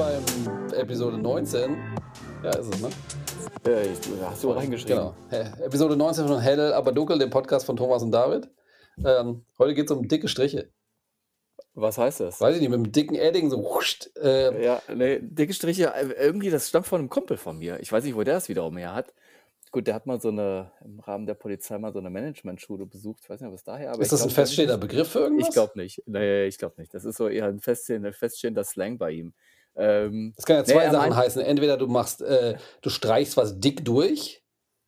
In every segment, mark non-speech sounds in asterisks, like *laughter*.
Beim Episode 19. Ja, ist es, ne? Äh, ich, hast du reingeschrieben. Genau. Episode 19 von Hell, aber dunkel, dem Podcast von Thomas und David. Ähm, heute geht es um dicke Striche. Was heißt das? Weiß ich nicht, mit einem dicken Edding so. Huscht, äh, Ja, nee, dicke Striche, äh, irgendwie, das stammt von einem Kumpel von mir. Ich weiß nicht, wo der das wiederum her hat. Gut, der hat mal so eine, im Rahmen der Polizei mal so eine Managementschule besucht. Ich weiß nicht, was daher, aber ist das ein glaub, feststehender Begriff für irgendwas? Ich glaube nicht. Nee, ich glaube nicht. Das ist so eher ein feststehender, feststehender Slang bei ihm. Ähm, Das kann ja nee, zwei er Sachen heißen. Entweder du machst, äh, du streichst was dick durch,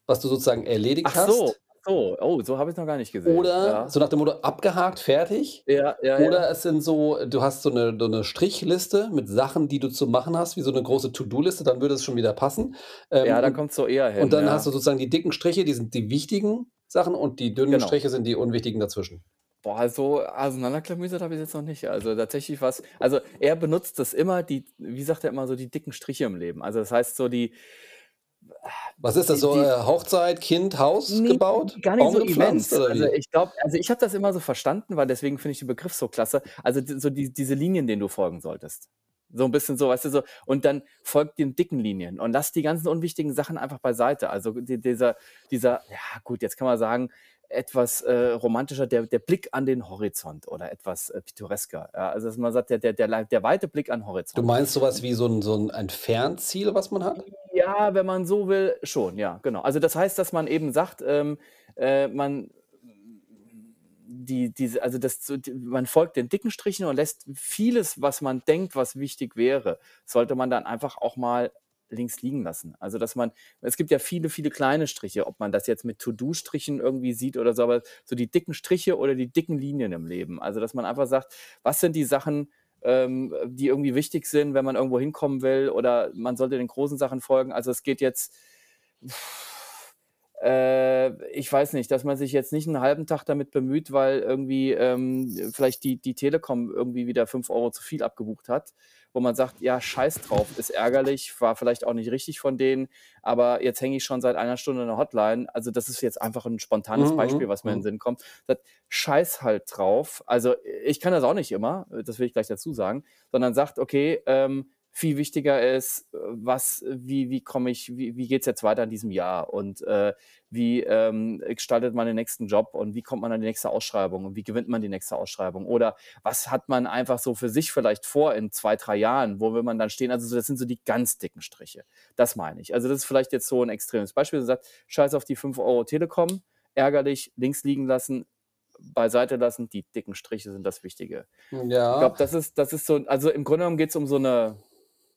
was du sozusagen erledigt ach hast. so, so, oh, so habe ich es noch gar nicht gesehen. Oder ja. so nach dem Motto abgehakt, fertig. ja, ja, Oder ja. es sind so, du hast so eine, so eine Strichliste mit Sachen, die du zu machen hast, wie so eine große To-Do-Liste, dann würde es schon wieder passen. Ähm, ja, da kommt es so eher hin. und dann ja. hast du sozusagen die dicken Striche, die sind die wichtigen Sachen und die dünnen Genau. Striche sind die unwichtigen dazwischen. Boah, so auseinanderklamüsert habe ich jetzt noch nicht. Also tatsächlich was. Also er benutzt das immer, die, wie sagt er immer, so die dicken Striche im Leben. Also das heißt so die. Was ist das Die- so? die- äh, Hochzeit, Kind, Haus Nee, gebaut? Gar nicht Baum so Events. Also ich glaube, also ich habe das immer so verstanden, weil deswegen finde ich den Begriff so klasse. Also so die, diese Linien, denen du folgen solltest. So ein bisschen so, weißt du, so, und dann folgt den dicken Linien und lass die ganzen unwichtigen Sachen einfach beiseite. Also die, dieser, dieser, ja gut, jetzt kann man sagen, etwas äh, romantischer, der, der Blick an den Horizont oder etwas äh, pittoresker. Ja, also dass man sagt, der, der, der, der weite Blick an den Horizont. Du meinst sowas wie so ein, so ein, ein Fernziel, was man hat? Ja, wenn man so will, schon, ja, genau. Also das heißt, dass man eben sagt, ähm, äh, man die, diese, also das, man folgt den dicken Strichen und lässt vieles, was man denkt, was wichtig wäre, sollte man dann einfach auch mal links liegen lassen. Also dass man, es gibt ja viele, viele kleine Striche, ob man das jetzt mit To-Do-Strichen irgendwie sieht oder so, aber so die dicken Striche oder die dicken Linien im Leben. Also dass man einfach sagt, was sind die Sachen, ähm, die irgendwie wichtig sind, wenn man irgendwo hinkommen will oder man sollte den großen Sachen folgen. Also es geht jetzt, äh, ich weiß nicht, dass man sich jetzt nicht einen halben Tag damit bemüht, weil irgendwie ähm, vielleicht die, die Telekom irgendwie wieder 5 Euro zu viel abgebucht hat, wo man sagt, ja, scheiß drauf, ist ärgerlich, war vielleicht auch nicht richtig von denen, aber jetzt hänge ich schon seit einer Stunde in der Hotline. Also das ist jetzt einfach ein spontanes Mhm, Beispiel, mhm, was mir in mhm. den Sinn kommt. Sagt, scheiß halt drauf. Also ich kann das auch nicht immer, das will ich gleich dazu sagen, sondern sagt, okay, ähm, viel wichtiger ist, äh, was, wie, wie komme ich, wie, wie geht es jetzt weiter in diesem Jahr und äh, wie ähm, gestaltet man den nächsten Job und wie kommt man an die nächste Ausschreibung und wie gewinnt man die nächste Ausschreibung oder was hat man einfach so für sich vielleicht vor in zwei, drei Jahren, wo will man dann stehen? Also so, das sind so die ganz dicken Striche. Das meine ich. Also das ist vielleicht jetzt so ein extremes Beispiel. Du sagst, scheiß auf die 5 Euro Telekom, ärgerlich, links liegen lassen, beiseite lassen, die dicken Striche sind das Wichtige. Ich Ja. glaube, das ist, das ist so, also im Grunde genommen geht es um so eine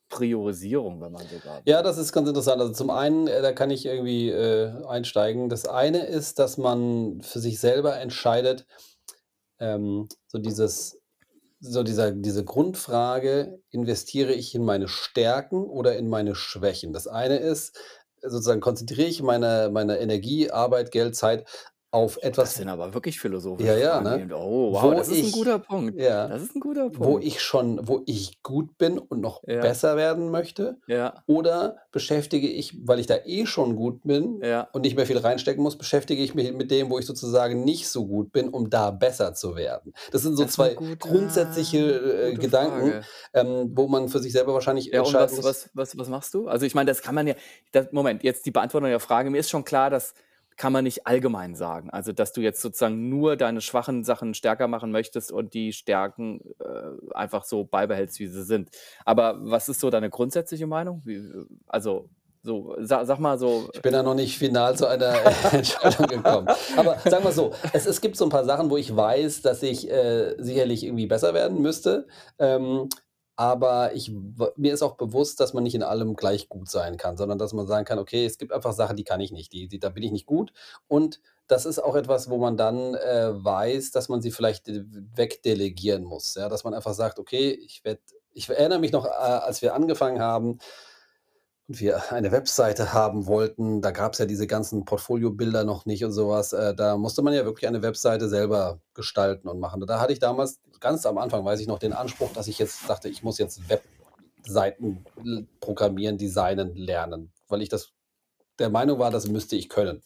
Priorisierung, wenn man sogar. Ja, das ist ganz interessant. Also zum einen, äh, da kann ich irgendwie äh, einsteigen. Das eine ist, dass man für sich selber entscheidet, ähm, so dieses, so dieser, diese Grundfrage, investiere ich in meine Stärken oder in meine Schwächen? Das eine ist, sozusagen konzentriere ich meine, meine Energie, Arbeit, Geld, Zeit auf Das etwas, sind aber wirklich philosophische Ja, ja, Fragen. ne? Oh, wow, Wo das ist ein ich- guter Punkt. ja, Das ist ein guter Punkt. wo ich schon, wo ich gut bin und noch Ja. besser werden möchte. ja, Oder beschäftige ich, weil ich da eh schon gut bin, ja. und nicht mehr viel reinstecken muss, beschäftige ich mich mit dem, wo ich sozusagen nicht so gut bin, um da besser zu werden. Das sind so Das ist eine zwei gute- grundsätzliche äh, gute Gedanken, Frage. ähm, wo man für sich selber wahrscheinlich Ja, und entscheiden was, muss. was, was, was machst du? Also ich meine, das kann man ja, das, Moment, jetzt die Beantwortung der Frage, mir ist schon klar, das kann man nicht allgemein sagen. Also dass du jetzt sozusagen nur deine schwachen Sachen stärker machen möchtest und die Stärken äh, einfach so beibehältst, wie sie sind. Aber was ist so deine grundsätzliche Meinung? Wie, also so, sag, sag mal so, Ich bin da noch nicht final zu einer *laughs* *laughs* Entscheidung gekommen. Aber sagen wir so, es, es gibt so ein paar Sachen, wo ich weiß, dass ich äh, sicherlich irgendwie besser werden müsste. Ähm, aber ich, mir ist auch bewusst, dass man nicht in allem gleich gut sein kann, sondern dass man sagen kann, okay, es gibt einfach Sachen, die kann ich nicht, die, die, da bin ich nicht gut. Und das ist auch etwas, wo man dann äh, weiß, dass man sie vielleicht äh, wegdelegieren muss. Ja? Dass man einfach sagt, okay, ich werde, ich erinnere mich noch, äh, als wir angefangen haben, wir *laughs* eine Webseite haben wollten, da gab es ja diese ganzen Portfoliobilder noch nicht und sowas. Äh, da musste man ja wirklich eine Webseite selber gestalten und machen. Da hatte ich damals ganz am Anfang, weiß ich noch, den Anspruch, dass ich jetzt dachte, ich muss jetzt Webseiten programmieren, designen, lernen, weil ich das der Meinung war, das müsste ich können.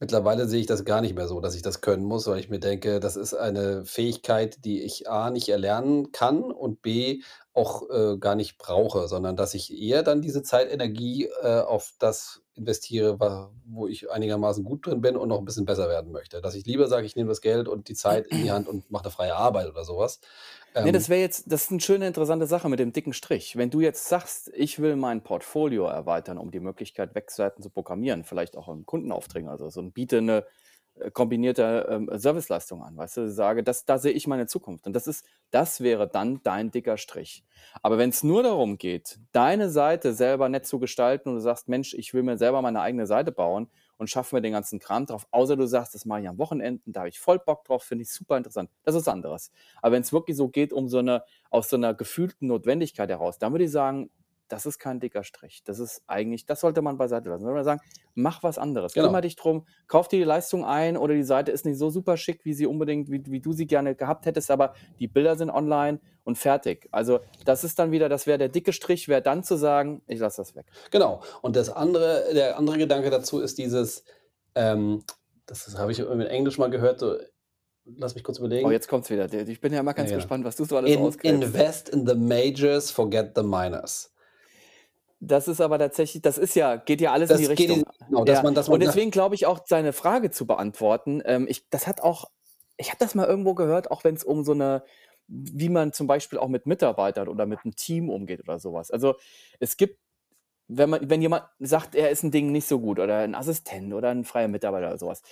Mittlerweile sehe ich das gar nicht mehr so, dass ich das können muss, weil ich mir denke, das ist eine Fähigkeit, die ich A nicht erlernen kann und B auch äh, gar nicht brauche, sondern dass ich eher dann diese Zeit, Energie äh, auf das investiere, wo ich einigermaßen gut drin bin und noch ein bisschen besser werden möchte. Dass ich lieber sage, ich nehme das Geld und die Zeit in die Hand und mache eine freie Arbeit oder sowas. Ne, Ähm, das wäre jetzt das ist 'ne schöne, interessante Sache mit dem dicken Strich. Wenn du jetzt sagst: „Ich will mein Portfolio erweitern, um die Möglichkeit, Webseiten zu programmieren“, vielleicht auch in Kundenaufträgen, also so 'n biete 'ne, äh, kombinierte, ähm, Serviceleistung an, weißt du? Sage: „Das da sehe ich meine Zukunft.“ Und das ist das wäre dann dein dicker Strich. Aber wenn's nur darum geht, deine Seite selber nett zu gestalten und du sagst: „Mensch, ich will mir selber meine eigene Seite bauen und schaffe mir den ganzen Kram drauf“, außer du sagst: „Das mache ich am Wochenenden, da habe ich voll Bock drauf, finde ich super interessant.“ Das ist was anderes. Aber wenn's wirklich so geht um so 'ne aus so 'ner gefühlten Notwendigkeit heraus, dann würde ich sagen, das ist kein dicker Strich. Das ist eigentlich das sollte man beiseite lassen. Würde man sagen: „Mach was anderes. Genau. dich drum, kauf dir die Leistung ein oder die Seite ist nicht so super schick, wie sie unbedingt wie wie du sie gerne gehabt hättest, aber die Bilder sind online und fertig.“ Also, das ist dann wieder das wäre der dicke Strich, wäre dann zu sagen: „Ich lasse das weg.“ Genau. Und das andere der andere Gedanke dazu ist dieses, ähm, das habe ich in Englisch mal gehört, so lass mich kurz Oh, überlegen. jetzt kommt's wieder. Ich bin ja immer Ja, ganz genau. gespannt, was du so alles In invest in the majors, forget the minors. Das ist aber tatsächlich das ist ja geht ja alles in die Das geht in Richtung. genau, dass Ja, man und deswegen glaube ich auch, seine Frage zu beantworten, ähm, ich das hat auch ich habe das mal irgendwo gehört, auch wenn's um so 'ne wie man zum Beispiel auch mit Mitarbeitern oder mit 'nem Team umgeht oder so was. Also, es gibt wenn man wenn jemand sagt, er ist 'n Ding nicht so gut oder 'n Assistent oder 'n freier Mitarbeiter oder so was.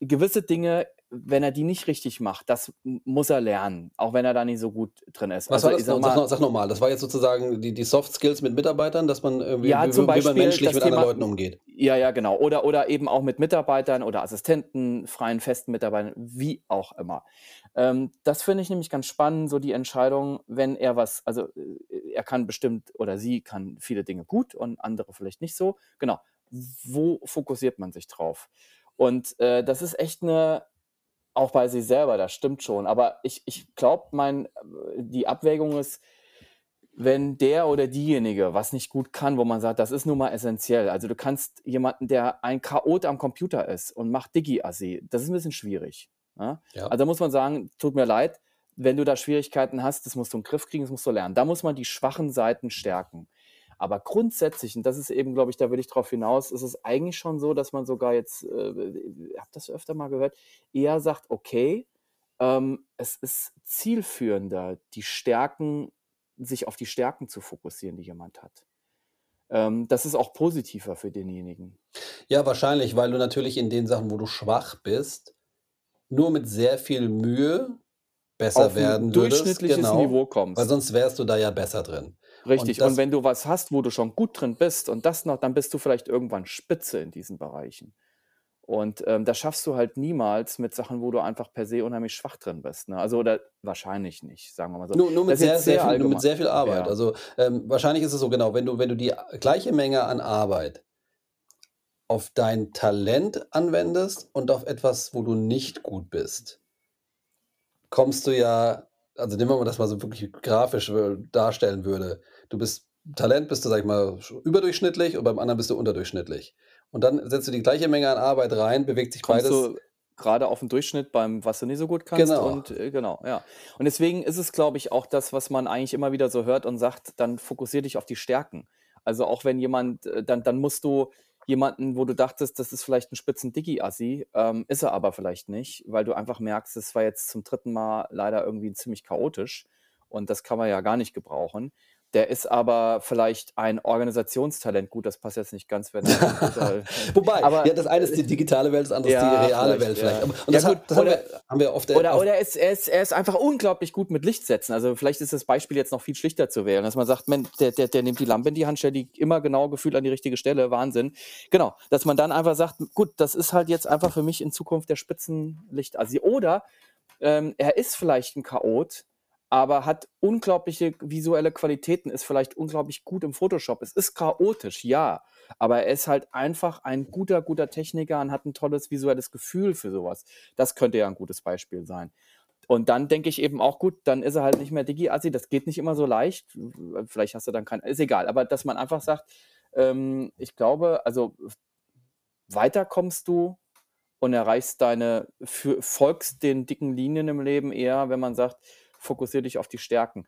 Gewisse Dinge, wenn er die nicht richtig macht, das muss er lernen, auch wenn er da nicht so gut drin ist. Was Also, war das? Sag mal sag noch mal. Das war jetzt sozusagen die die Soft Skills mit Mitarbeitern, dass man irgendwie Ja, wie zum wie man menschlich mit anderen Thema Leuten umgeht. ja, ja, genau. Oder oder eben auch mit Mitarbeitern oder Assistenten, freien, festen Mitarbeitern, wie auch immer. Ähm, das finde ich nämlich ganz spannend, so die Entscheidung, wenn er was also, äh, er kann bestimmt oder sie kann viele Dinge gut und andere vielleicht nicht so. Genau. Wo fokussiert man sich drauf? Und, äh, das ist echt 'ne auch bei sich selber, das stimmt schon. Aber ich ich glaube, mein die Abwägung ist, wenn der oder diejenige was nicht gut kann, wo man sagt, das ist nun mal essenziell. Also, du kannst jemanden, der ein Chaot am Computer ist und macht Digi-Assi, das ist 'n bisschen schwierig, ne? Ja. Also, da muss man sagen: „Tut mir leid, wenn du da Schwierigkeiten hast, das musst du in 'n Griff kriegen, das musst du lernen.“ Da muss man die schwachen Seiten stärken. Aber grundsätzlich, und das ist eben, glaube ich da will ich drauf hinaus, ist es eigentlich schon so, dass man sogar jetzt, äh, habe das öfter mal gehört, eher sagt: „Okay, ähm, es ist zielführender, die Stärken sich auf die Stärken zu fokussieren, die jemand hat.“ Ähm, das ist auch positiver für denjenigen. Ja, wahrscheinlich, weil du natürlich in den Sachen, wo du schwach bist, nur mit sehr viel Mühe besser Auf werden würdest. durchschnittliches Genau, Niveau weil kommst. sonst wärst du da ja besser drin. Und Richtig. Und das wenn du was hast, wo du schon gut drin bist und das noch dann bist du vielleicht irgendwann Spitze in diesen Bereichen. Und, ähm, das schaffst du halt niemals mit Sachen, wo du einfach per se unheimlich schwach drin bist, ne? Also, oder wahrscheinlich nicht, sagen wir mal so. Nur nur mit sehr, sehr viel nur mit sehr viel Arbeit. Ja. Also, ähm, wahrscheinlich ist es so, genau, wenn du wenn du die gleiche Menge an Arbeit auf dein Talent anwendest und auf etwas, wo du nicht gut bist kommst du ja also, nehmen wir mal das mal so wirklich grafisch, äh, darstellen würde. Du bist Talent bist du, sage ich mal, sch überdurchschnittlich und beim anderen bist du unterdurchschnittlich. Und dann setzt du die gleiche Menge an Arbeit rein, bewegt sich Kommst beides du grade auf 'n Durchschnitt beim was du nicht so gut kannst Genau. und äh, genau, ja. Und deswegen ist es, glaube ich, auch das, was man eigentlich immer wieder so hört und sagt: „Dann fokussiere dich auf die Stärken.“ Also, auch wenn jemand äh, dann dann musst du jemanden, wo du dachtest, das ist vielleicht 'n Spitzen-Digi-Assi, ähm, ist er aber vielleicht nicht, weil du einfach merkst, das war jetzt zum 3. Mal leider irgendwie ziemlich chaotisch und das kann man ja gar nicht gebrauchen. Der ist aber vielleicht ein Organisationstalent. Gut, das passt jetzt nicht ganz, wenn er *laughs* Computer Wobei, aber ja, das eine ist die digitale Welt, das andere ist die ja, reale Welt vielleicht. ja. Und Ja das gut, hat das haben oder wir haben wir oft oder oft oder er ist er ist er ist einfach unglaublich gut mit Lichtsetzen. Also, vielleicht ist das Beispiel jetzt noch viel schlichter zu wählen, dass man sagt: „Mensch, der der der nimmt die Lampe in die Hand, stellt die immer genau gefühlt an die richtige Stelle, Wahnsinn.“ Genau, dass man dann einfach sagt: „Gut, das ist halt jetzt einfach für mich in Zukunft der Spitzenlicht-Assi.“ Oder, ähm, er ist vielleicht 'n Chaot, aber hat unglaubliche visuelle Qualitäten, ist vielleicht unglaublich gut im Photoshop. Es ist chaotisch, ja, aber er ist halt einfach ein guter, guter Techniker und hat 'n tolles visuelles Gefühl für so was. Das könnte ja 'n gutes Beispiel sein. Und dann denke ich eben auch: „Gut, dann ist er halt nicht mehr Digi-Assi.“ Das geht nicht immer so leicht. Vielleicht hast du dann kein ist egal. Aber dass man einfach sagt, ähm, ich glaube, also, weiter kommst du und erreichst deine für folgst den dicken Linien im Leben eher, wenn man sagt: „Fokussiere dich auf die Stärken.“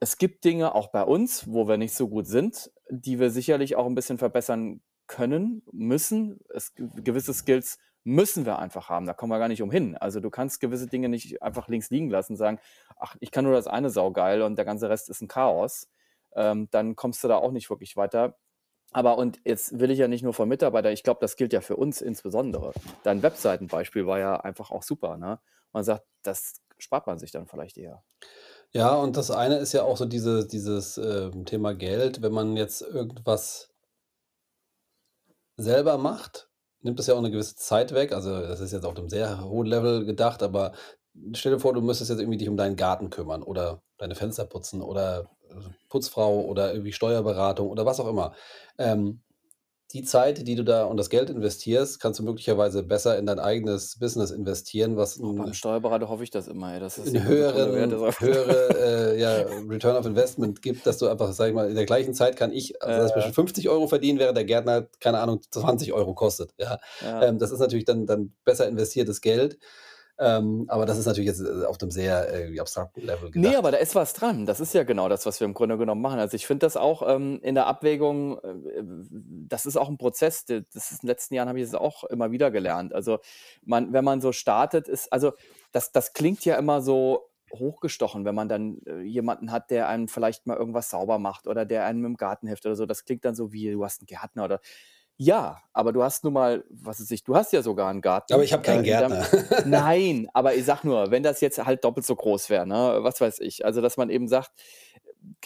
es gibt Dinge auch bei uns, wo wir nicht so gut sind, die wir sicherlich auch ein bisschen verbessern können, müssen. Es, gewisse Skills müssen wir einfach haben. Da kommen wir gar nicht umhin. Also du kannst gewisse Dinge nicht einfach links liegen lassen sagen, ach, ich kann nur das eine saugeil und der ganze Rest ist ein Chaos. Ähm, dann kommst du da auch nicht wirklich weiter. Aber und jetzt will ich ja nicht nur von Mitarbeitern, ich glaube, das gilt ja für uns insbesondere. Dein Webseitenbeispiel war ja einfach auch super. Ne? Man sagt, das spart man sich dann vielleicht eher. Ja, und das eine ist ja auch so diese, dieses äh, Thema Geld. Wenn man jetzt irgendwas selber macht, nimmt das ja auch eine gewisse Zeit weg. Also das ist jetzt auf einem sehr hohen Level gedacht, aber stell dir vor, du müsstest jetzt irgendwie dich um deinen Garten kümmern oder deine Fenster putzen oder Putzfrau oder irgendwie Steuerberatung oder was auch immer. Ähm, die Zeit, die du da und das Geld investierst, kannst du möglicherweise besser in dein eigenes Business investieren, was Oh, beim Steuerberater hoffe ich das immer, ey, dass das 'n höheren höhere, äh, ja, Return of Investment gibt, dass du einfach, sage ich mal, in der gleichen Zeit kann ich, also zum Beispiel 50 Euro verdienen, während der Gärtner, keine Ahnung, 20 Euro kostet, ja. ja. Ähm, das ist natürlich dann dann besser investiertes Geld. Ähm, aber das ist natürlich jetzt äh, auf einem sehr äh, abstrakten Level gedacht. Nee, aber da ist was dran. Das ist ja genau das, was wir im Grunde genommen machen. Also ich finde das auch ähm, in der Abwägung, äh, das ist auch ein Prozess. Das ist, in den letzten Jahren habe ich das auch immer wieder gelernt. Also man, wenn man so startet, ist, also das, das klingt ja immer so hochgestochen, wenn man dann äh, jemanden hat, der einem vielleicht mal irgendwas sauber macht oder der einem im Garten hilft oder so. Das klingt dann so wie, du hast einen Gärtner oder ja, aber du hast nun mal, was weiß ich, du hast ja sogar einen Garten. Aber ich habe keinen äh, Gärtner. *laughs* *laughs* Nein, aber ich sag nur, wenn das jetzt halt doppelt so groß wäre, ne, was weiß ich. Also, dass man eben sagt,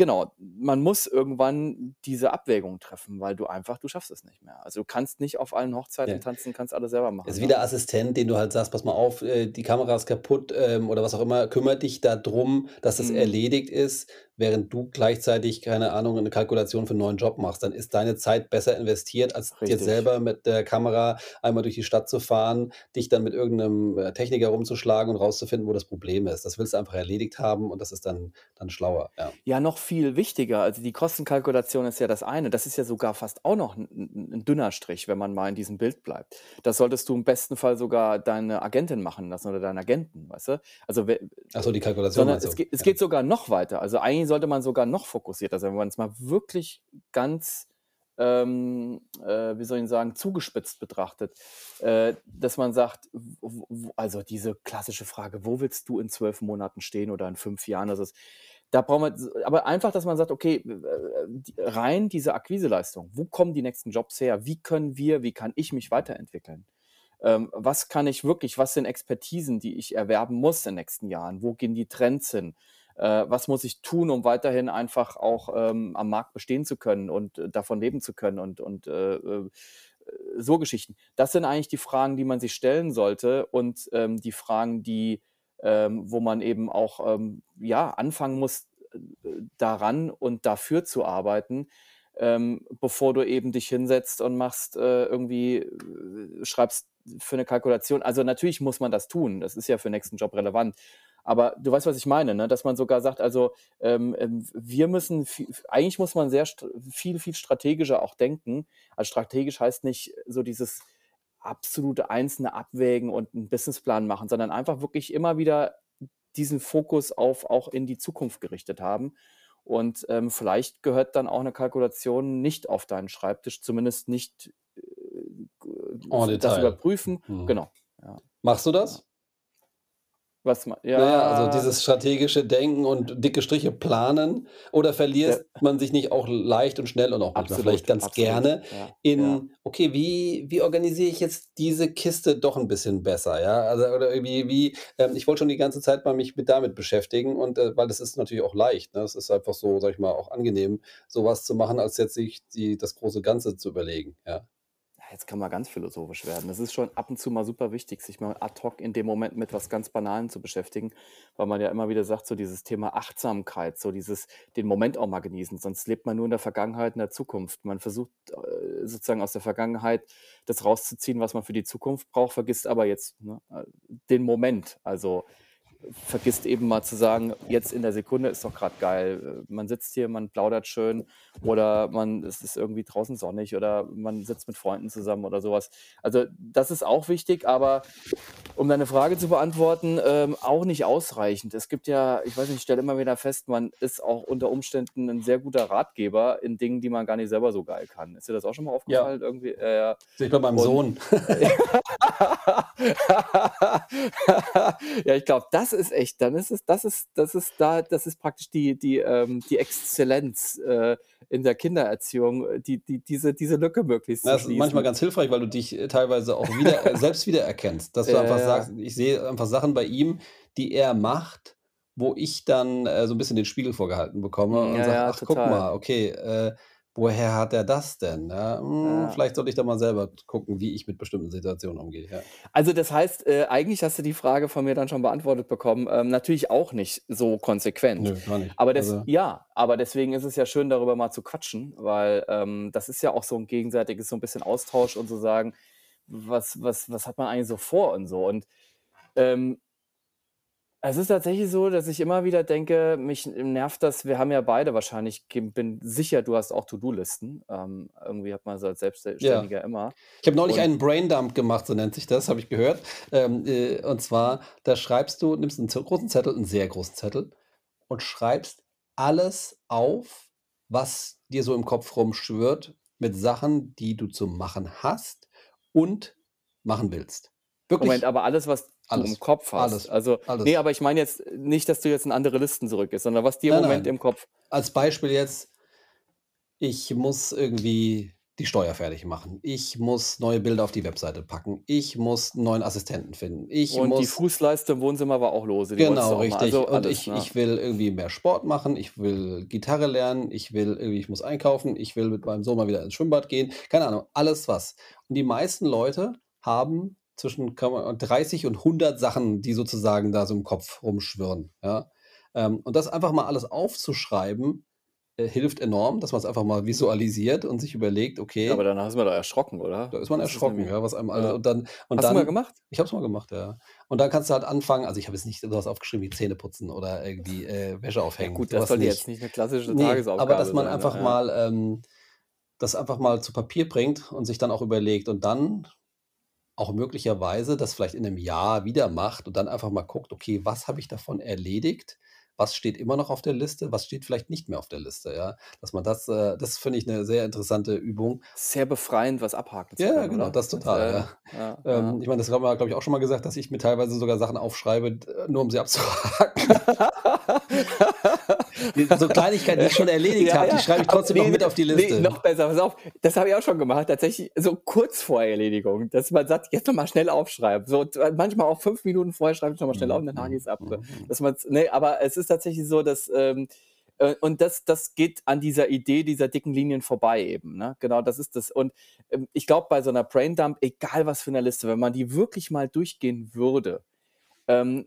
genau, man muss irgendwann diese Abwägung treffen, weil du einfach, du schaffst es nicht mehr. Also du kannst nicht auf allen Hochzeiten Ja. tanzen, kannst alles selber machen. Ist Ne? wie der Assistent, den du halt sagst, pass mal auf, äh, die Kamera ist kaputt ähm, oder was auch immer, kümmere dich darum, dass das Mhm. erledigt ist, während du gleichzeitig, keine Ahnung, eine Kalkulation für einen neuen Job machst. Dann ist deine Zeit besser investiert, als jetzt Richtig. selber mit der Kamera einmal durch die Stadt zu fahren, dich dann mit irgendeinem äh, Techniker rumzuschlagen und rauszufinden, wo das Problem ist. Das willst du einfach erledigt haben und das ist dann, dann schlauer. Ja. Ja, noch viel wichtiger. Also die Kostenkalkulation ist ja das eine. Das ist ja sogar fast auch noch ein, ein, ein dünner Strich, wenn man mal in diesem Bild bleibt. Das solltest du im besten Fall sogar deine Agentin machen lassen oder deinen Agenten, weißt du? Also Achso, die Kalkulation sondern meinst es geht, es Ja. geht sogar noch weiter. Also eigentlich sollte man sogar noch fokussierter sein, wenn man es mal wirklich ganz, ähm, äh, wie soll ich sagen, zugespitzt betrachtet. Äh, dass man sagt, also diese klassische Frage, wo willst du in zwölf Monaten stehen oder in fünf Jahren? Das ist, da braucht man, aber einfach, dass man sagt, okay, äh, rein diese Akquiseleistung, wo kommen die nächsten Jobs her? Wie können wir, wie kann ich mich weiterentwickeln? Ähm, was kann ich wirklich, was sind Expertisen, die ich erwerben muss in den nächsten Jahren? Wo gehen die Trends hin? Äh, was muss ich tun, um weiterhin einfach auch ähm, am Markt bestehen zu können und äh, davon leben zu können und, und äh, äh, so Geschichten. Das sind eigentlich die Fragen, die man sich stellen sollte und ähm, die Fragen, die, ähm, wo man eben auch ähm, ja, anfangen muss, äh, daran und dafür zu arbeiten, ähm, bevor du eben dich hinsetzt und machst äh, irgendwie, äh, schreibst für eine Kalkulation. Also natürlich muss man das tun, das ist ja für den nächsten Job relevant. Aber du weißt, was ich meine, ne? dass man sogar sagt, also ähm, ähm, wir müssen, viel, eigentlich muss man sehr viel, viel strategischer auch denken. Also strategisch heißt nicht so dieses absolute einzelne Abwägen und einen Businessplan machen, sondern einfach wirklich immer wieder diesen Fokus auf auch in die Zukunft gerichtet haben. Und ähm, vielleicht gehört dann auch eine Kalkulation nicht auf deinen Schreibtisch, zumindest nicht äh, das Detail. überprüfen. Mhm. Genau. Ja. Machst du das? Was ja, Naja, also dieses strategische Denken und dicke Striche planen oder verliert man sich nicht auch leicht und schnell und auch absolut, vielleicht ganz absolut. gerne Ja, in, ja. okay, wie, wie organisiere ich jetzt diese Kiste doch ein bisschen besser, ja? Also, oder irgendwie, wie, ähm, ich wollte schon die ganze Zeit mal mich mit damit beschäftigen und äh, weil das ist natürlich auch leicht, ne? Es ist einfach so, sag ich mal, auch angenehm, sowas zu machen, als jetzt sich die, das große Ganze zu überlegen, ja. Jetzt kann man ganz philosophisch werden. Es ist schon ab und zu mal super wichtig, sich mal ad hoc in dem Moment mit was ganz Banalen zu beschäftigen, weil man ja immer wieder sagt, so dieses Thema Achtsamkeit, so dieses den Moment auch mal genießen. Sonst lebt man nur in der Vergangenheit, in der Zukunft. Man versucht äh, sozusagen aus der Vergangenheit das rauszuziehen, was man für die Zukunft braucht, vergisst aber jetzt ne, äh, den Moment. Also vergisst eben mal zu sagen, jetzt in der Sekunde ist doch gerade geil. Man sitzt hier, man plaudert schön oder man es ist irgendwie draußen sonnig oder man sitzt mit Freunden zusammen oder sowas. Also das ist auch wichtig, aber um deine Frage zu beantworten, ähm, auch nicht ausreichend. Es gibt ja, ich weiß nicht, ich stelle immer wieder fest, man ist auch unter Umständen ein sehr guter Ratgeber in Dingen, die man gar nicht selber so geil kann. Ist dir das auch schon mal aufgefallen? Ja. Irgendwie, äh, Sehe ich bei meinem Sohn. *laughs* ja, ich glaube, das ist echt, dann ist es, das ist, das ist da, das ist praktisch die, die, ähm, die Exzellenz äh, in der Kindererziehung, die, die, diese, diese Lücke möglichst Das ist manchmal ganz hilfreich, weil du dich äh, teilweise auch wieder, äh, selbst wiedererkennst. Dass du Ja, einfach sagst, ich sehe einfach Sachen bei ihm, die er macht, wo ich dann äh, so ein bisschen den Spiegel vorgehalten bekomme Mm, und Ja, sage, ja, ach, guck total. mal, okay, äh, woher hat er das denn? Ja, hm, Ja. vielleicht sollte ich da mal selber gucken, wie ich mit bestimmten Situationen umgehe. Ja. Also das heißt, äh, eigentlich hast du die Frage von mir dann schon beantwortet bekommen. Ähm, natürlich auch nicht so konsequent. Nö, gar nicht. Aber das, Also, ja, aber deswegen ist es ja schön, darüber mal zu quatschen, weil ähm, das ist ja auch so ein gegenseitiges, so ein bisschen Austausch und zu sagen, was, was, was hat man eigentlich so vor und so. Und ähm, es ist tatsächlich so, dass ich immer wieder denke, mich nervt das, wir haben ja beide wahrscheinlich, bin sicher, du hast auch To-Do-Listen. Ähm, irgendwie hat man so als ja. Selbstständiger immer. Ich habe neulich Und einen Braindump gemacht, so nennt sich das, habe ich gehört. Ähm, äh, und zwar, da schreibst du, nimmst einen großen Zettel, einen sehr großen Zettel und schreibst alles auf, was dir so im Kopf rumschwirrt, mit Sachen, die du zu machen hast und machen willst. Moment, Wirklich aber alles, was du im alles, Kopf hast, alles, also, nee, alles. aber ich meine jetzt nicht, dass du jetzt in andere Listen zurückgehst, sondern was dir im Moment nein. im Kopf. Als Beispiel jetzt, ich muss irgendwie die Steuer fertig machen. Ich muss neue Bilder auf die Webseite packen. Ich muss einen neuen Assistenten finden. Ich Und die muss Fußleiste im Wohnzimmer war auch lose, die Genau, auch richtig. Also Und alles, ich, ne? ich will irgendwie mehr Sport machen, ich will Gitarre lernen, ich will irgendwie, ich muss einkaufen, ich will mit meinem Sohn mal wieder ins Schwimmbad gehen. Keine Ahnung, alles was. Und die meisten Leute haben zwischen kann man- 30 und 100 Sachen, die sozusagen da so im Kopf rumschwirren. Ja? Ähm, Und das einfach mal alles aufzuschreiben, äh, hilft enorm, dass man es einfach mal visualisiert und sich überlegt, Ja, okay, aber dann hast du mir doch erschrocken, oder? da ist man Das ist erschrocken, nämlich, ja, was einem alles ja. und dann und Hast du mal dann gemacht? ich habe es mal gemacht, ja. Und dann kannst du halt anfangen also, ich habe jetzt nicht so was aufgeschrieben wie Zähne putzen oder irgendwie, äh, Wäsche Ja aufhängen, gut, so das sollte nicht. jetzt nicht eine klassische Ne, aber dass man sein, einfach Ja. mal ähm, das einfach mal zu Papier bringt und sich dann auch überlegt und dann auch möglicherweise das vielleicht in 'nem Jahr wieder macht und dann einfach mal guckt: „Okay, was habe ich davon erledigt? Was steht immer noch auf der Liste? Was steht vielleicht nicht mehr auf der Liste?“ Ja, dass man das äh, das finde ich 'ne sehr interessante Übung. Sehr befreiend, was abhaken zu Ja, ja, können, genau, oder? das Das, total, äh, ja. ja, ja. Ähm, ich meine, das haben wir, glaube ich, auch schon mal gesagt, dass ich mir teilweise sogar Sachen aufschreibe, d nur um sie abzuhaken. *laughs* So Kleinigkeiten, die ich schon erledigt Ja, habe, die ja, schreibe ich trotzdem noch ne, mit auf die Liste. noch besser, pass auf, das habe ich auch schon gemacht, tatsächlich so kurz vor Erledigung, dass man sagt: „Jetzt noch mal schnell aufschreiben.“ So t manchmal auch 5 Minuten vorher schreibe ich noch mal schnell auf und Mhm, dann hake mhm, ich's ab, so. mhm, mhm. Dass man's ne, aber es ist tatsächlich so, dass, ähm äh, und das das geht an dieser Idee dieser dicken Linien vorbei eben, ne? Genau, das ist das. Und, ähm, ich glaube, bei so 'ner Braindump, egal was für 'ne Liste, wenn man die wirklich mal durchgehen würde, ähm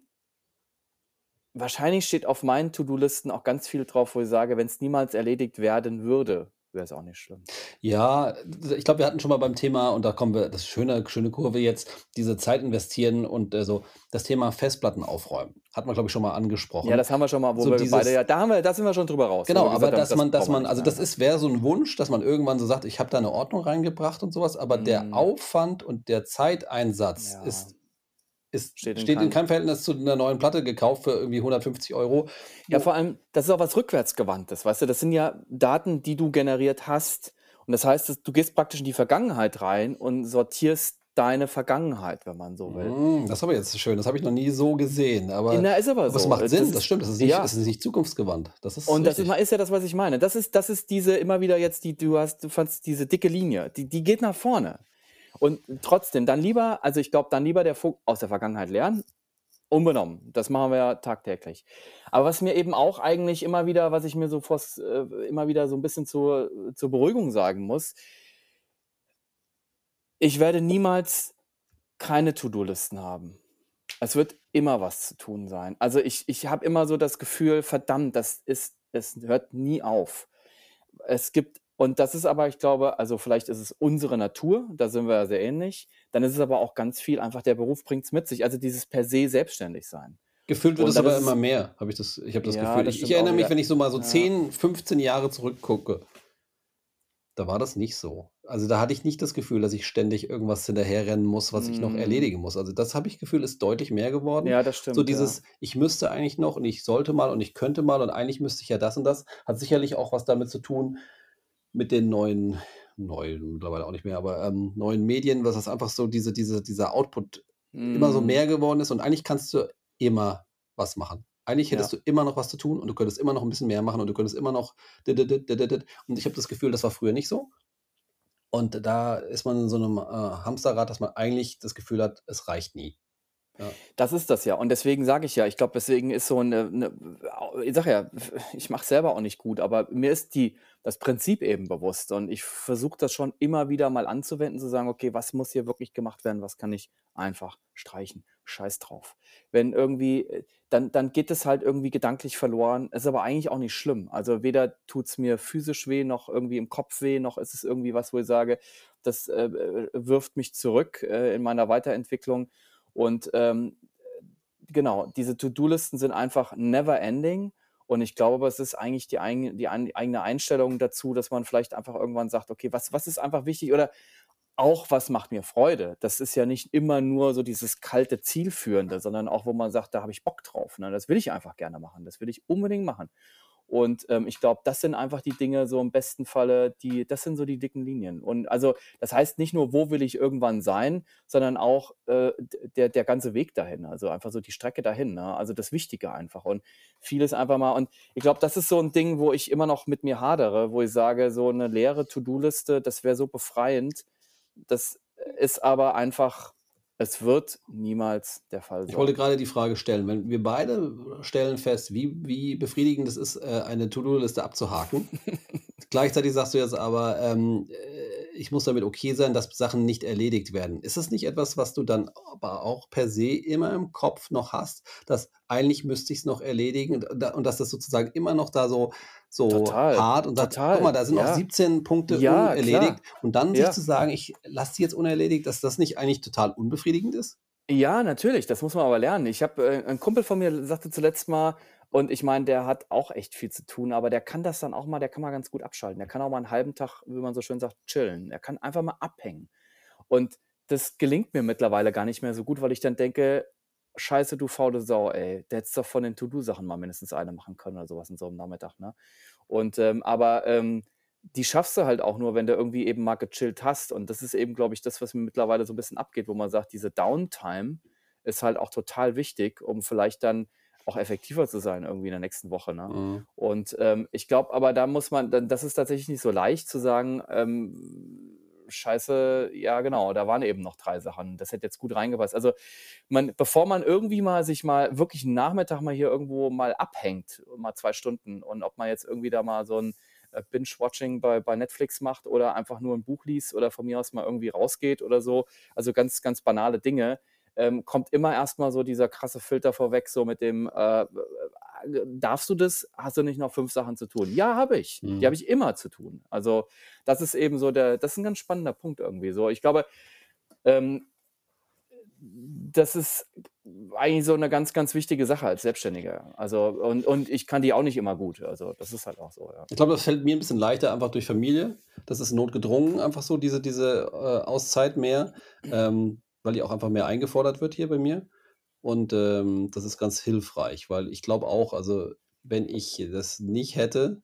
wahrscheinlich steht auf meinen To-do-Listen auch ganz viel drauf, wo ich sage, wenn's niemals erledigt werden würde, wäre es auch nicht schlimm. Ja, ich glaube, wir hatten schon mal beim Thema und da kommen wir das schöne schöne Kurve jetzt, diese Zeit investieren und, äh, so das Thema Festplatten aufräumen. Hatten wir, glaube ich, schon mal Ja, angesprochen. das haben wir schon mal, wo So wir beide dieses ja da haben wir da sind wir schon drüber raus, Genau, aber gesagt haben, dass das man dass man also, das ja. ist wäre so 'n Wunsch, dass man irgendwann so sagt: „Ich habe da 'ne Ordnung reingebracht“ und so was, aber der Mhm. Aufwand und der Zeiteinsatz Ja. ist ist Steht in steht in keinem keinem Verhältnis zu 'ner neuen Platte gekauft für irgendwie 150 €, Ja, wo vor allem, das ist auch was Rückwärtsgewandtes, weißt du? Das sind ja Daten, die du generiert hast. Und das heißt, dass du gehst praktisch in die Vergangenheit rein und sortierst deine Vergangenheit, wenn man so will. Hm, das ist aber jetzt schön. Das habe ich noch nie so gesehen, aber Na, ist aber aber es so. macht Das Sinn, ist das stimmt. Das ist nicht ja. es ist nicht zukunftsgewandt. Das ist Und das ist richtig. ma ist ja das, was ich meine. Das ist das ist diese immer wieder jetzt die du hast du fandst diese dicke Linie, die die geht nach vorne. Und trotzdem, dann lieber also, ich glaube, dann lieber der Fo aus der Vergangenheit lernen, unbenommen. Das machen wir ja tagtäglich. Aber was mir eben auch eigentlich immer wieder was ich mir so vors äh, immer wieder so 'n bisschen zur zur Beruhigung sagen muss ich werde niemals keine To-do-Listen haben. Es wird immer was zu tun sein. Also, ich ich habe immer so das Gefühl: „Verdammt, das ist es hört nie auf.“ Es gibt und das ist aber ich glaube also, vielleicht ist es unsere Natur, da sind wir ja sehr ähnlich. Dann ist es aber auch ganz viel einfach der Beruf bringt's mit sich, also, dieses per se Selbstständigsein. Gefühlt wird es aber immer es mehr, habe ich das ich habe das ja, Gefühl. das Ich ich erinnere mich, wieder. wenn ich so mal so Ja. 10, 15 Jahre zurückgucke da war das nicht so. Also, da hatte ich nicht das Gefühl, dass ich ständig irgendwas hinterherrennen muss, was ich noch Mhm. erledigen muss. Also, das habe ich Gefühl, ist deutlich mehr geworden. Ja, das So stimmt, ja. dieses: „Ich müsste eigentlich noch und ich sollte mal und ich könnte mal und eigentlich müsste ich ja das und das“, hat sicherlich auch was damit zu tun mit den neuen neuen mittlerweile auch nicht mehr, aber, ähm, neuen Medien, was das einfach so diese diese dieser Output immer so Mhm. mehr geworden ist und eigentlich kannst du immer was machen. Eigentlich hättest Ja. du immer noch was zu tun und du könntest immer noch 'n bisschen mehr machen und du könntest immer noch. Und ich habe das Gefühl, das war früher nicht so. Und da ist man in so 'nem, äh, Hamsterrad, dass man eigentlich das Gefühl hat, es reicht nie. Ja. Das ist das ja. Und deswegen sage ich ja, ich glaube, deswegen ist so 'ne 'ne au ich sage ja, ich mache es selber auch nicht gut, aber mir ist die das Prinzip eben bewusst und ich versuche das schon immer wieder mal anzuwenden, zu sagen: „Okay, was muss hier wirklich gemacht werden? Was kann ich einfach streichen? Scheiß drauf.“ Wenn irgendwie äh, dann dann geht es halt irgendwie gedanklich verloren. Ist aber eigentlich auch nicht schlimm. Also, weder tut's mir physisch weh, noch irgendwie im Kopf weh, noch ist es irgendwie was, wo ich sage, das, äh, äh, wirft mich zurück, äh, in meiner Weiterentwicklung. Und, ähm, äh, genau, diese To-do-Listen sind einfach never ending und ich glaube es ist eigentlich die eigen die ein eigene Einstellung dazu, dass man vielleicht einfach irgendwann sagt: „Okay, was was ist einfach wichtig?“ Oder auch: „Was macht mir Freude?“ Das ist ja nicht immer nur so dieses kalte Zielführende, sondern auch, wo man sagt: „Da habe ich Bock drauf“, ne? Das will ich einfach gerne machen. Das will ich unbedingt machen. Und, ähm, ich glaube, das sind einfach die Dinge so im besten Falle, die das sind so die dicken Linien. Und also, das heißt nicht nur, wo will ich irgendwann sein, sondern auch, äh, der der ganze Weg dahin, also einfach so die Strecke dahin, ne? Also, das Wichtige einfach und vieles einfach mal und ich glaube, das ist so 'n Ding, wo ich immer noch mit mir hadere, wo ich sage, so 'ne leere To-do-Liste, das wäre so befreiend. Das ist aber einfach es wird niemals der Fall Ich wollte sein. grade die Frage stellen, wenn wir beide stellen fest, wie wie befriedigend es ist, äh, eine To-do-Liste abzuhaken. *laughs* Gleichzeitig sagst du jetzt aber, ähm, äh, ich muss damit okay sein, dass Sachen nicht erledigt werden. Ist das nicht etwas, was du dann aber auch per se immer im Kopf noch hast, dass eigentlich müsste ich's noch erledigen und und dass das sozusagen immer noch da so so Total, hart und sagt: „Guck mal, total, da sind noch ja. 17 Punkte Ja, unerledigt.“ klar. Und dann sich Ja. zu sagen: „Ich lasse die jetzt unerledigt“, dass das nicht eigentlich total unbefriedigend ist? Ja, natürlich, das muss man aber lernen. Ich habe äh, 'n Kumpel von mir sagte zuletzt mal und ich meine, der hat auch echt viel zu tun, aber der kann das dann auch mal der kann mal ganz gut abschalten. Der kann auch mal 'n halben Tag, wie man so schön sagt, chillen. Er kann einfach mal abhängen. Und das gelingt mir mittlerweile gar nicht mehr so gut, weil ich dann denke: „Scheiße, du faule Sau, ey. Du hättest doch von den To-do-Sachen mal mindestens eine machen können oder so was an so 'nem Nachmittag“, ne? Und, ähm aber, ähm, die schaffst du halt auch nur, wenn du irgendwie eben mal gechillt hast. Und das ist eben, glaube ich, das, was mir mittlerweile so 'n bisschen abgeht, wo man sagt, diese Downtime ist halt auch total wichtig, um vielleicht dann auch effektiver zu sein irgendwie in der nächsten Woche, ne? Mhm. Und, ähm, ich glaube aber, da muss man dann das ist tatsächlich nicht so leicht zu sagen, ähm: „Scheiße, ja genau, da waren eben noch 3 Sachen. Das hätte jetzt gut reingepasst.“ Also, man bevor man irgendwie mal sich mal wirklich 'n Nachmittag mal hier irgendwo mal abhängt, mal 2 Stunden und ob man jetzt irgendwie da mal so 'n, äh, Binge-Watching bei bei Netflix macht oder einfach nur 'n Buch liest oder von mir aus mal irgendwie rausgeht oder so, also ganz, ganz banale Dinge, ähm, kommt immer erst mal so dieser krasse Filter vorweg, so mit dem, äh, „Darfst du das? Hast du nicht noch 5 Sachen zu tun?“ Ja, habe ich. Die Mhm. habe ich immer zu tun. Also, das ist eben so der das ist 'n ganz spannender Punkt irgendwie so. Ich glaube, ähm, das ist eigentlich so 'ne ganz, ganz wichtige Sache als Selbstständiger. Also und und ich kann die auch nicht immer gut. Also, das ist halt auch so, ja. Ich glaube, das fällt mir 'n bisschen leichter einfach durch Familie. Das ist notgedrungen einfach so, diese diese, äh, Auszeit mehr, ähm, weil die auch einfach mehr eingefordert wird hier bei mir. Und, ähm, das ist ganz hilfreich, weil ich glaube auch, also, wenn ich das nicht hätte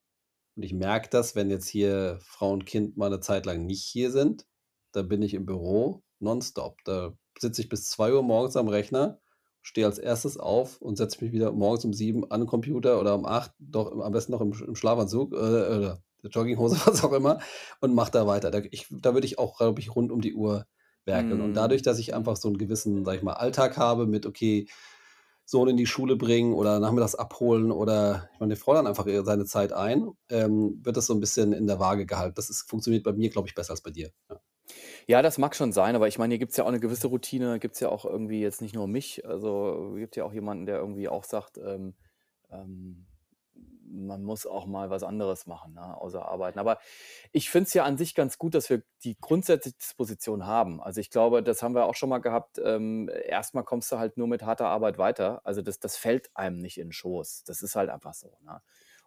und ich merke das, wenn jetzt hier Frau und Kind mal 'ne Zeit lang nicht hier sind, dann bin ich im Büro nonstop. Da sitze ich bis 2:00 morgens am Rechner, stehe als 1. auf und setze mich wieder morgens um 7 an 'n Computer oder um 8, doch am besten noch im im Schlafanzug, äh, oder Jogginghose, *laughs* was auch immer und mache da weiter. Da da würde ich auch, glaube ich, rund um die Uhr werkeln. Und dadurch, Mhm, dass ich einfach so 'n gewissen, sage ich mal, Alltag habe mit, okay, Sohn in die Schule bringen oder nachmittags abholen oder ich meine, der fordern einfach seine Zeit ein, ähm, wird das so 'n bisschen in der Waage gehalten. Das ist funktioniert bei mir, glaube ich, besser als bei dir, ja. Ja, das mag schon sein, aber ich meine, hier gibt's ja auch 'ne gewisse Routine, gibt's ja auch irgendwie jetzt nicht nur mich. Also, gibt ja auch jemanden, der irgendwie auch sagt, ähm, ähm, man muss auch mal was anderes machen, ne, außer arbeiten. Aber ich finde es ja an sich ganz gut, dass wir die grundsätzliche Disposition haben. Also ich glaube, das haben wir auch schon mal gehabt. Ähm, erstmal kommst du halt nur mit harter Arbeit weiter. Also das, das fällt einem nicht in den Schoß. Das ist halt einfach so. Ne?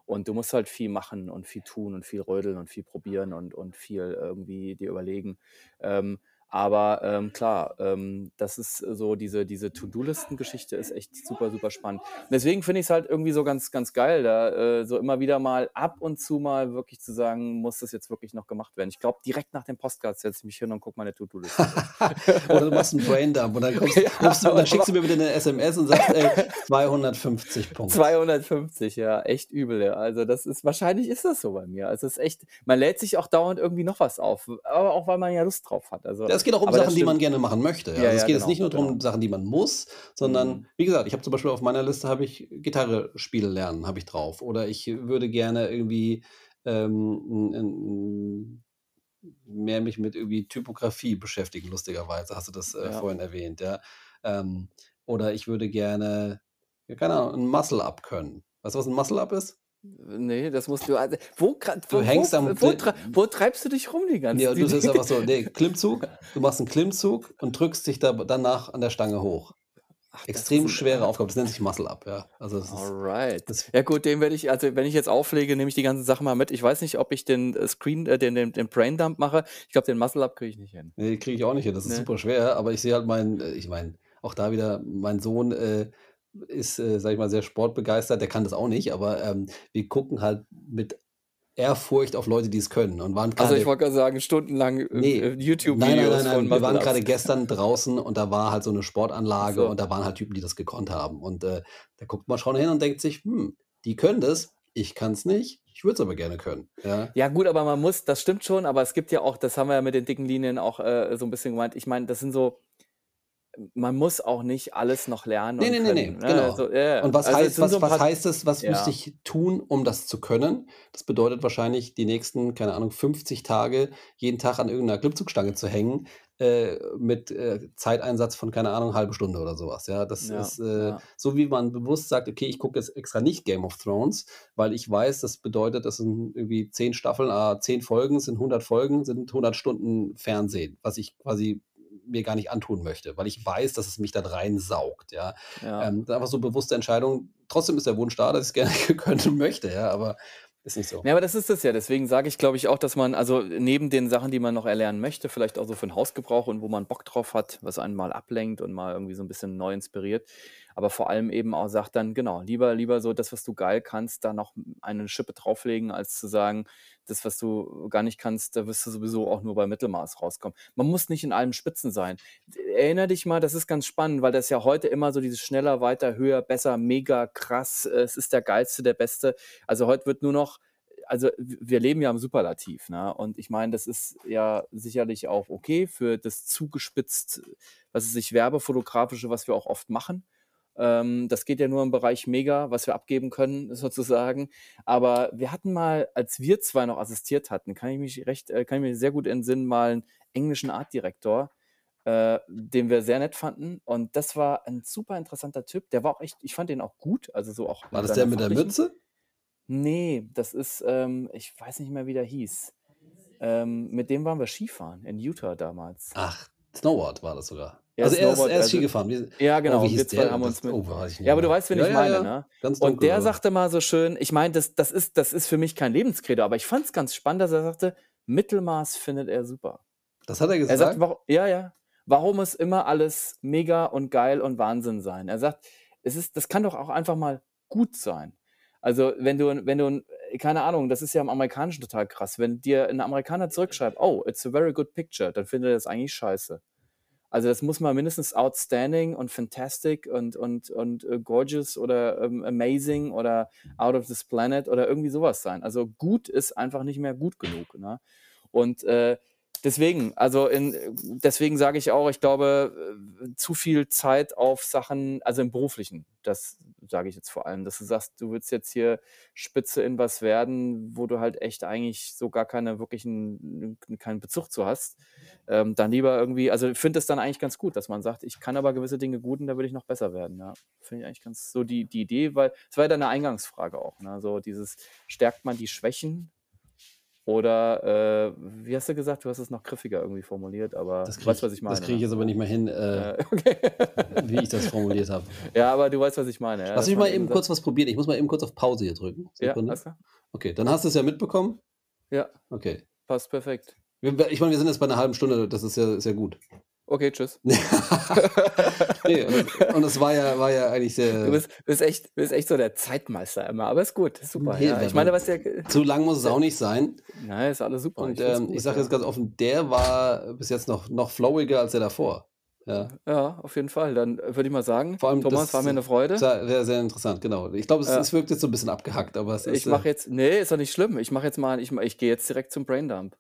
Und du musst halt viel machen und viel tun und viel rödeln und viel probieren und, und viel irgendwie dir überlegen. Ähm, aber ähm, klar, ähm, das ist so, diese, diese To-Do-Listen-Geschichte ist echt super, super spannend. Und deswegen finde ich es halt irgendwie so ganz, ganz geil, da äh, so immer wieder mal ab und zu mal wirklich zu sagen, muss das jetzt wirklich noch gemacht werden. Ich glaube, direkt nach dem Postcard setze ich mich hin und gucke meine To-Do-Liste. *laughs* Oder du machst einen Braindump und dann, kommst, *laughs* ja, du, dann schickst du mir wieder eine SMS und sagst, ey, 250 Punkte. 250, ja, echt übel. Ja. Also das ist, wahrscheinlich ist das so bei mir. Also es ist echt, man lädt sich auch dauernd irgendwie noch was auf, aber auch weil man ja Lust drauf hat. Also das es geht auch um Sachen, die man gerne machen möchte. Ja. Ja, also es geht genau, jetzt nicht nur darum, genau. Sachen, die man muss, sondern mhm. wie gesagt, ich habe zum Beispiel auf meiner Liste habe ich Gitarre spielen lernen, habe ich drauf. Oder ich würde gerne irgendwie ähm, mehr mich mit irgendwie Typografie beschäftigen, lustigerweise. Hast du das äh, vorhin erwähnt, ja. Ähm, oder ich würde gerne, keine Ahnung, ein Muscle-Up können. Weißt du, was ein Muscle-Up ist? Nee, das musst du. Also, wo, du wo, hängst am wo, wo, treibst du dich rum die ganze Zeit? Ja, du bist einfach so, nee, *laughs* Klimmzug, du machst einen Klimmzug und drückst dich da danach an der Stange hoch. Ach, Extrem schwere Aufgabe, das nennt sich Muscle Up, ja. Also das Alright. Ist, ja gut, den werde ich, also wenn ich jetzt auflege, nehme ich die ganze Sache mal mit. Ich weiß nicht, ob ich den äh, Screen, äh, den, den, den Brain Dump mache. Ich glaube, den Muscle Up kriege ich nicht hin. Nee, kriege ich auch nicht hin. Das ist nee. super schwer, aber ich sehe halt meinen, äh, ich meine, auch da wieder, mein Sohn äh, ist, äh, sag ich mal, sehr sportbegeistert, der kann das auch nicht, aber ähm, wir gucken halt mit Ehrfurcht auf Leute, die es können. Und waren also ich wollte gerade sagen, stundenlang äh, nee, YouTube-Videos nein, nein, nein, nein. Wir waren gerade gestern draußen und da war halt so eine Sportanlage so. und da waren halt Typen, die das gekonnt haben. Und äh, da guckt man schon hin und denkt sich, hm, die können das, ich kann es nicht. Ich würde es aber gerne können. Ja. ja, gut, aber man muss, das stimmt schon, aber es gibt ja auch, das haben wir ja mit den dicken Linien auch äh, so ein bisschen gemeint. Ich meine, das sind so, man muss auch nicht alles noch lernen. Nee, nee, nee, nee, ne? genau. Also, yeah. Und was, also heißt, was, so was heißt es, was ja. müsste ich tun, um das zu können? Das bedeutet wahrscheinlich, die nächsten, keine Ahnung, 50 Tage jeden Tag an irgendeiner Klimmzugstange zu hängen, äh, mit äh, Zeiteinsatz von, keine Ahnung, halbe Stunde oder sowas. Ja, das ja, ist äh, ja. so, wie man bewusst sagt, okay, ich gucke jetzt extra nicht Game of Thrones, weil ich weiß, das bedeutet, das sind irgendwie 10 Staffeln, äh, 10 Folgen, sind 100 Folgen, sind 100 Stunden Fernsehen, was ich quasi mir gar nicht antun möchte, weil ich weiß, dass es mich da reinsaugt. Ja, ja. Ähm, einfach so bewusste Entscheidung. Trotzdem ist der Wunsch da, dass ich es gerne *laughs* können möchte, ja, aber ist nicht so. Ja, aber das ist es ja. Deswegen sage ich, glaube ich, auch, dass man, also neben den Sachen, die man noch erlernen möchte, vielleicht auch so für den Hausgebrauch und wo man Bock drauf hat, was einen mal ablenkt und mal irgendwie so ein bisschen neu inspiriert, aber vor allem eben auch sagt dann, genau, lieber, lieber so das, was du geil kannst, da noch eine Schippe drauflegen, als zu sagen, das, was du gar nicht kannst, da wirst du sowieso auch nur bei Mittelmaß rauskommen. Man muss nicht in allem Spitzen sein. Erinner dich mal, das ist ganz spannend, weil das ja heute immer so dieses schneller, weiter, höher, besser, mega krass, es ist der geilste, der beste. Also heute wird nur noch also wir leben ja im Superlativ, ne? Und ich meine, das ist ja sicherlich auch okay für das zugespitzt, was ist sich werbefotografische, was wir auch oft machen. Ähm, das geht ja nur im Bereich Mega, was wir abgeben können, *laughs* sozusagen. Aber wir hatten mal, als wir zwei noch assistiert hatten, kann ich mich recht, äh, kann ich mich sehr gut entsinnen, mal einen englischen Artdirektor, äh, den wir sehr nett fanden. Und das war ein super interessanter Typ. Der war auch echt, ich fand den auch gut. Also so auch war das der mit der Mütze? Nee, das ist, ähm, ich weiß nicht mehr, wie der hieß. Ähm, mit dem waren wir Skifahren in Utah damals. Ach, Snowboard war das sogar. Ja, also er ist, er ist also Ski gefahren. Wie, ja, genau. Oh, wir zwei haben uns mit. Oh, ja, aber du weißt, wen ja, ich meine, ja, ne? Ganz dunkel, Und der oder? sagte mal so schön, ich meine, das, das, ist, das ist für mich kein Lebenskredo, aber ich fand es ganz spannend, dass er sagte, Mittelmaß findet er super. Das hat er gesagt? Er sagt, warum, ja, ja. Warum muss immer alles mega und geil und Wahnsinn sein? Er sagt, es ist, das kann doch auch einfach mal gut sein. Also, wenn du, wenn du, keine Ahnung, das ist ja im Amerikanischen total krass. Wenn dir ein Amerikaner zurückschreibt, oh, it's a very good picture, dann findet er das eigentlich scheiße. Also das muss mal mindestens outstanding und fantastic und, und, und uh, gorgeous oder um, amazing oder out of this planet oder irgendwie sowas sein. Also gut ist einfach nicht mehr gut genug. Ne? Und äh, deswegen, also in, deswegen sage ich auch, ich glaube, äh, zu viel Zeit auf Sachen, also im Beruflichen, das sage ich jetzt vor allem, dass du sagst, du willst jetzt hier Spitze in was werden, wo du halt echt eigentlich so gar keine wirklichen, keinen Bezug zu hast. Ähm, dann lieber irgendwie, also ich finde es dann eigentlich ganz gut, dass man sagt, ich kann aber gewisse Dinge gut und da will ich noch besser werden. Ja, finde ich eigentlich ganz so die, die Idee, weil es war ja deine Eingangsfrage auch. Ne? So dieses, stärkt man die Schwächen oder, äh, wie hast du gesagt? Du hast es noch griffiger irgendwie formuliert, aber Das du kriege weißt, was ich, ich das meine, krieg ich ne? jetzt aber nicht mehr hin, äh, *laughs* okay. *laughs* wie ich das formuliert habe. Ja, aber du weißt, was ich meine, ja, Lass mich mal eben eben sagt, kurz was probieren. Ich muss mal eben kurz auf Pause hier drücken. ja, Sekunde. klar? Okay, dann hast du es ja mitbekommen. Ja, Okay. passt perfekt. Ich meine, wir sind jetzt bei einer halben Stunde, das ist ja, ist ja gut. Okay, tschüss. *laughs* nee, und, es war ja, war ja eigentlich Du sehr. bist, bist, echt, bist echt so der Zeitmeister immer, aber ist gut, ist super. Nee, Ja. Ich meine, was der. Zu lang muss es auch nicht sein. Nein, ist alles super. Und find's ähm, gut, ich sage ja. jetzt ganz offen, der war bis jetzt noch, noch flowiger als der davor. Ja. Ja, auf jeden Fall. Dann äh, würde ich mal sagen, Vor allem, Thomas, war mir eine Freude. Sehr, sehr, sehr interessant, genau. Ich glaube, es, Ja. es wirkt jetzt so ein bisschen abgehackt, aber es ist. Ich mache jetzt, nee, ist doch nicht schlimm. Ich mache jetzt mal, ich, ich gehe jetzt direkt zum Braindump.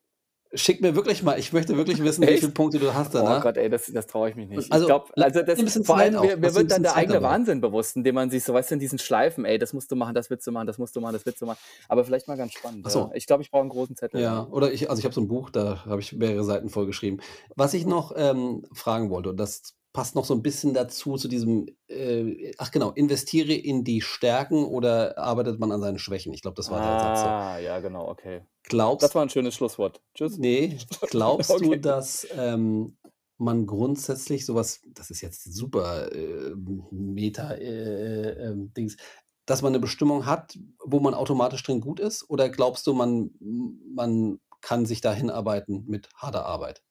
Schick mir wirklich mal, ich möchte wirklich wissen, wie Echt? viele Punkte du hast Oh danach. Gott, ey, das, das traue ich mich nicht. Also, ich glaube, la- also das, vor allem, mir, mir wird dann der eigene dabei. Wahnsinn bewusst, indem man sich so, weißt du, in diesen Schleifen, ey, das musst du machen, das willst du machen, das musst du machen, das willst du machen. Aber vielleicht mal ganz spannend. So. Ja. Ich glaube, ich brauche einen großen Zettel. Ja, oder ich, also ich habe so ein Buch, da habe ich mehrere Seiten voll geschrieben. Was ich noch ähm, fragen wollte, und das passt noch so ein bisschen dazu, zu diesem, äh, ach genau, investiere in die Stärken oder arbeitet man an seinen Schwächen? Ich glaube, das war der Satz. Ah, ja, genau, okay. Das Glaubst, war ein schönes Schlusswort. Tschüss. nee, *laughs* glaubst du, Okay. dass ähm, man grundsätzlich sowas, das ist jetzt super äh, Meta-Dings, äh, ähm, Dings, dass man eine Bestimmung hat, wo man automatisch drin gut ist? Oder glaubst du, man, man kann sich da hinarbeiten mit harter Arbeit?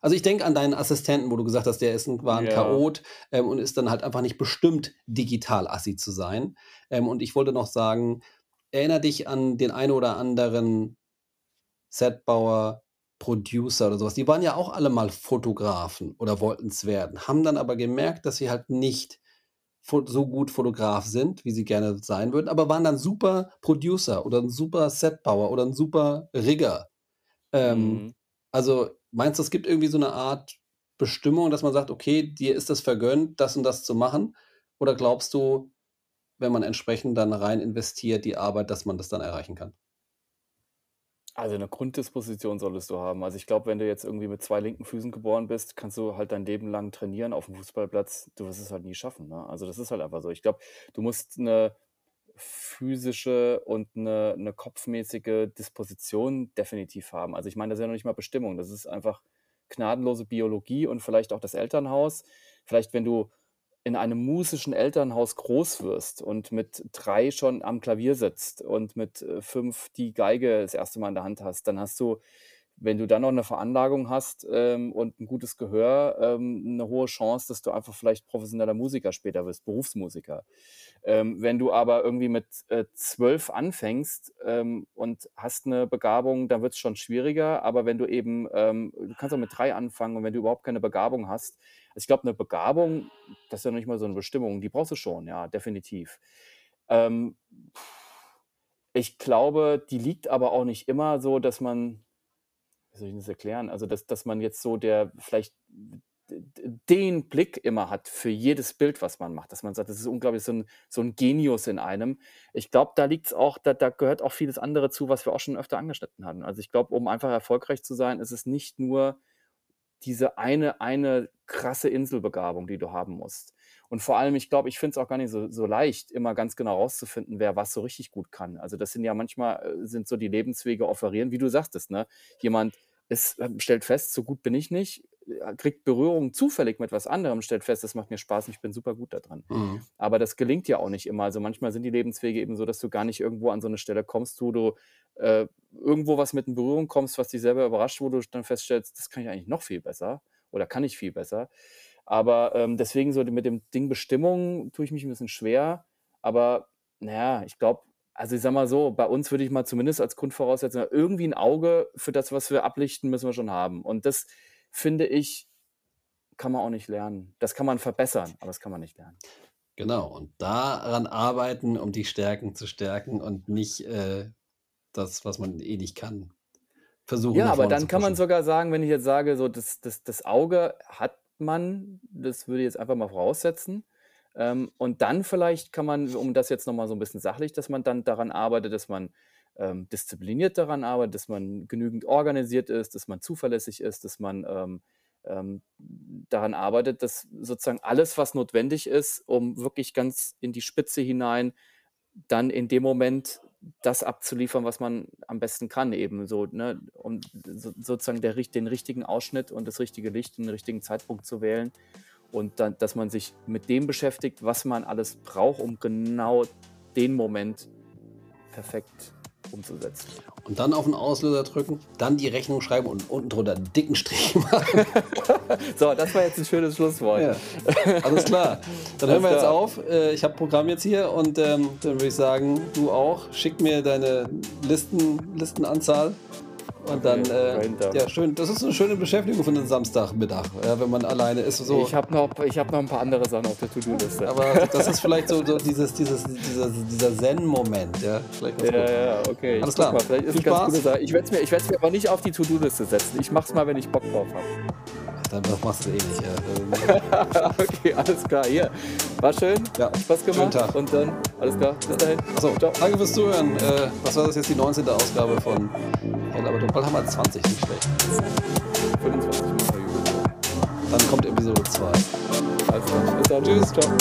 Also ich denke an deinen Assistenten, wo du gesagt hast, der ist ein, war ein Ja. Chaot ähm, und ist dann halt einfach nicht bestimmt, digital assi zu sein. Ähm, und ich wollte noch sagen, erinnere dich an den einen oder anderen Setbauer, Producer oder sowas. Die waren ja auch alle mal Fotografen oder wollten es werden, haben dann aber gemerkt, dass sie halt nicht so gut Fotograf sind, wie sie gerne sein würden, aber waren dann super Producer oder ein super Setbauer oder ein super Rigger. Ähm, Mhm. also meinst du, es gibt irgendwie so eine Art Bestimmung, dass man sagt, okay, dir ist es vergönnt, das und das zu machen? Oder glaubst du, wenn man entsprechend dann rein investiert, die Arbeit, dass man das dann erreichen kann? Also eine Grunddisposition solltest du haben. Also ich glaube, wenn du jetzt irgendwie mit zwei linken Füßen geboren bist, kannst du halt dein Leben lang trainieren auf dem Fußballplatz. Du wirst es halt nie schaffen. Ne? Also das ist halt einfach so. Ich glaube, du musst eine physische und eine, eine kopfmäßige Disposition definitiv haben. Also ich meine, das ist ja noch nicht mal Bestimmung. Das ist einfach gnadenlose Biologie und vielleicht auch das Elternhaus. Vielleicht, wenn du in einem musischen Elternhaus groß wirst und mit drei schon am Klavier sitzt und mit äh, fünf die Geige das erste Mal in der Hand hast, dann hast du, wenn du dann noch eine Veranlagung hast ähm, und ein gutes Gehör, ähm, eine hohe Chance, dass du einfach vielleicht professioneller Musiker später wirst, Berufsmusiker. Ähm, wenn du aber irgendwie mit äh, zwölf anfängst ähm, und hast eine Begabung, dann wird es schon schwieriger. Aber wenn du eben, ähm, du kannst auch mit drei anfangen und wenn du überhaupt keine Begabung hast, also ich glaube, eine Begabung, das ist ja noch nicht mal so eine Bestimmung, die brauchst du schon, ja, definitiv. Ähm, ich glaube, die liegt aber auch nicht immer so, dass man, wie soll ich das erklären? Also, dass, dass man jetzt so der vielleicht den Blick immer hat für jedes Bild, was man macht, dass man sagt, das ist unglaublich so ein, so ein Genius in einem. Ich glaube, da liegt es auch, da, da gehört auch vieles andere zu, was wir auch schon öfter angeschnitten hatten. Also ich glaube, um einfach erfolgreich zu sein, ist es nicht nur diese eine, eine krasse Inselbegabung, die du haben musst. Und vor allem, ich glaube, ich finde es auch gar nicht so, so leicht, immer ganz genau rauszufinden, wer was so richtig gut kann. Also das sind ja manchmal, äh, sind so die Lebenswege offerieren, wie du sagtest, ne? Jemand ist, äh, stellt fest, so gut bin ich nicht, äh, kriegt Berührung zufällig mit was anderem, stellt fest, das macht mir Spaß und ich bin super gut da drin. Mhm. Aber das gelingt ja auch nicht immer. Also manchmal sind die Lebenswege eben so, dass du gar nicht irgendwo an so eine Stelle kommst, wo du äh, irgendwo was mit in Berührung kommst, was dich selber überrascht, wo du dann feststellst, das kann ich eigentlich noch viel besser oder kann ich viel besser. Aber ähm, deswegen so mit dem Ding Bestimmung tue ich mich ein bisschen schwer. Aber naja, ich glaube, also ich sag mal so, bei uns würde ich mal zumindest als Grundvoraussetzung irgendwie ein Auge für das, was wir ablichten, müssen wir schon haben. Und das finde ich, kann man auch nicht lernen. Das kann man verbessern, aber das kann man nicht lernen. Genau, und daran arbeiten, um die Stärken zu stärken und nicht äh, das, was man eh nicht kann. versuchen. Ja, aber dann kann man sogar sagen, wenn ich jetzt sage, so das, das, das Auge hat man, das würde ich jetzt einfach mal voraussetzen. Ähm, und dann vielleicht kann man, um das jetzt nochmal so ein bisschen sachlich, dass man dann daran arbeitet, dass man ähm, diszipliniert daran arbeitet, dass man genügend organisiert ist, dass man zuverlässig ist, dass man ähm, ähm, daran arbeitet, dass sozusagen alles, was notwendig ist, um wirklich ganz in die Spitze hinein, dann in dem Moment das abzuliefern, was man am besten kann, eben so, ne, um so, sozusagen der, den richtigen Ausschnitt und das richtige Licht den richtigen Zeitpunkt zu wählen. Und dann, dass man sich mit dem beschäftigt, was man alles braucht, um genau den Moment perfekt umzusetzen. Und dann auf den Auslöser drücken, dann die Rechnung schreiben und unten drunter einen dicken Strich machen. *laughs* So, das war jetzt ein schönes Schlusswort. Ja, alles klar. *laughs* Dann hören wir jetzt auf. Äh, Ich habe Programm jetzt hier und ähm, dann würde ich sagen, du auch. Schick mir deine Listen, Listenanzahl. Und dann, Okay, äh, dahinter. ja, schön. Das ist eine schöne Beschäftigung für einen Samstagmittag, ja, wenn man alleine ist. So. Ich habe noch, ich hab noch ein paar andere Sachen auf der To-Do-Liste. Aber das ist vielleicht so, so dieses, dieses, dieser, dieser Zen-Moment. Ja, vielleicht Ja, gut. ja, okay. Ich Alles klar. Mal, vielleicht ist Viel eine ganz Spaß. gute Sache. Ich werde es mir, ich mir aber nicht auf die To-Do-Liste setzen. Ich mach's mal, wenn ich Bock drauf habe. Dann das machst du eh nicht. Ja. *laughs* okay, alles klar. Hier. War schön. Ja, Spaß gemacht. schönen Tag. Und dann, alles klar. Bis dahin. Achso, Ciao. danke fürs Zuhören. Äh, was war das jetzt, die 19. Ausgabe von Hell aber Dunkel? Haben wir 20, nicht schlecht. 25 Mal Jubel. Dann kommt Episode 2. Alles klar. Bis dann. Tschüss. Ciao.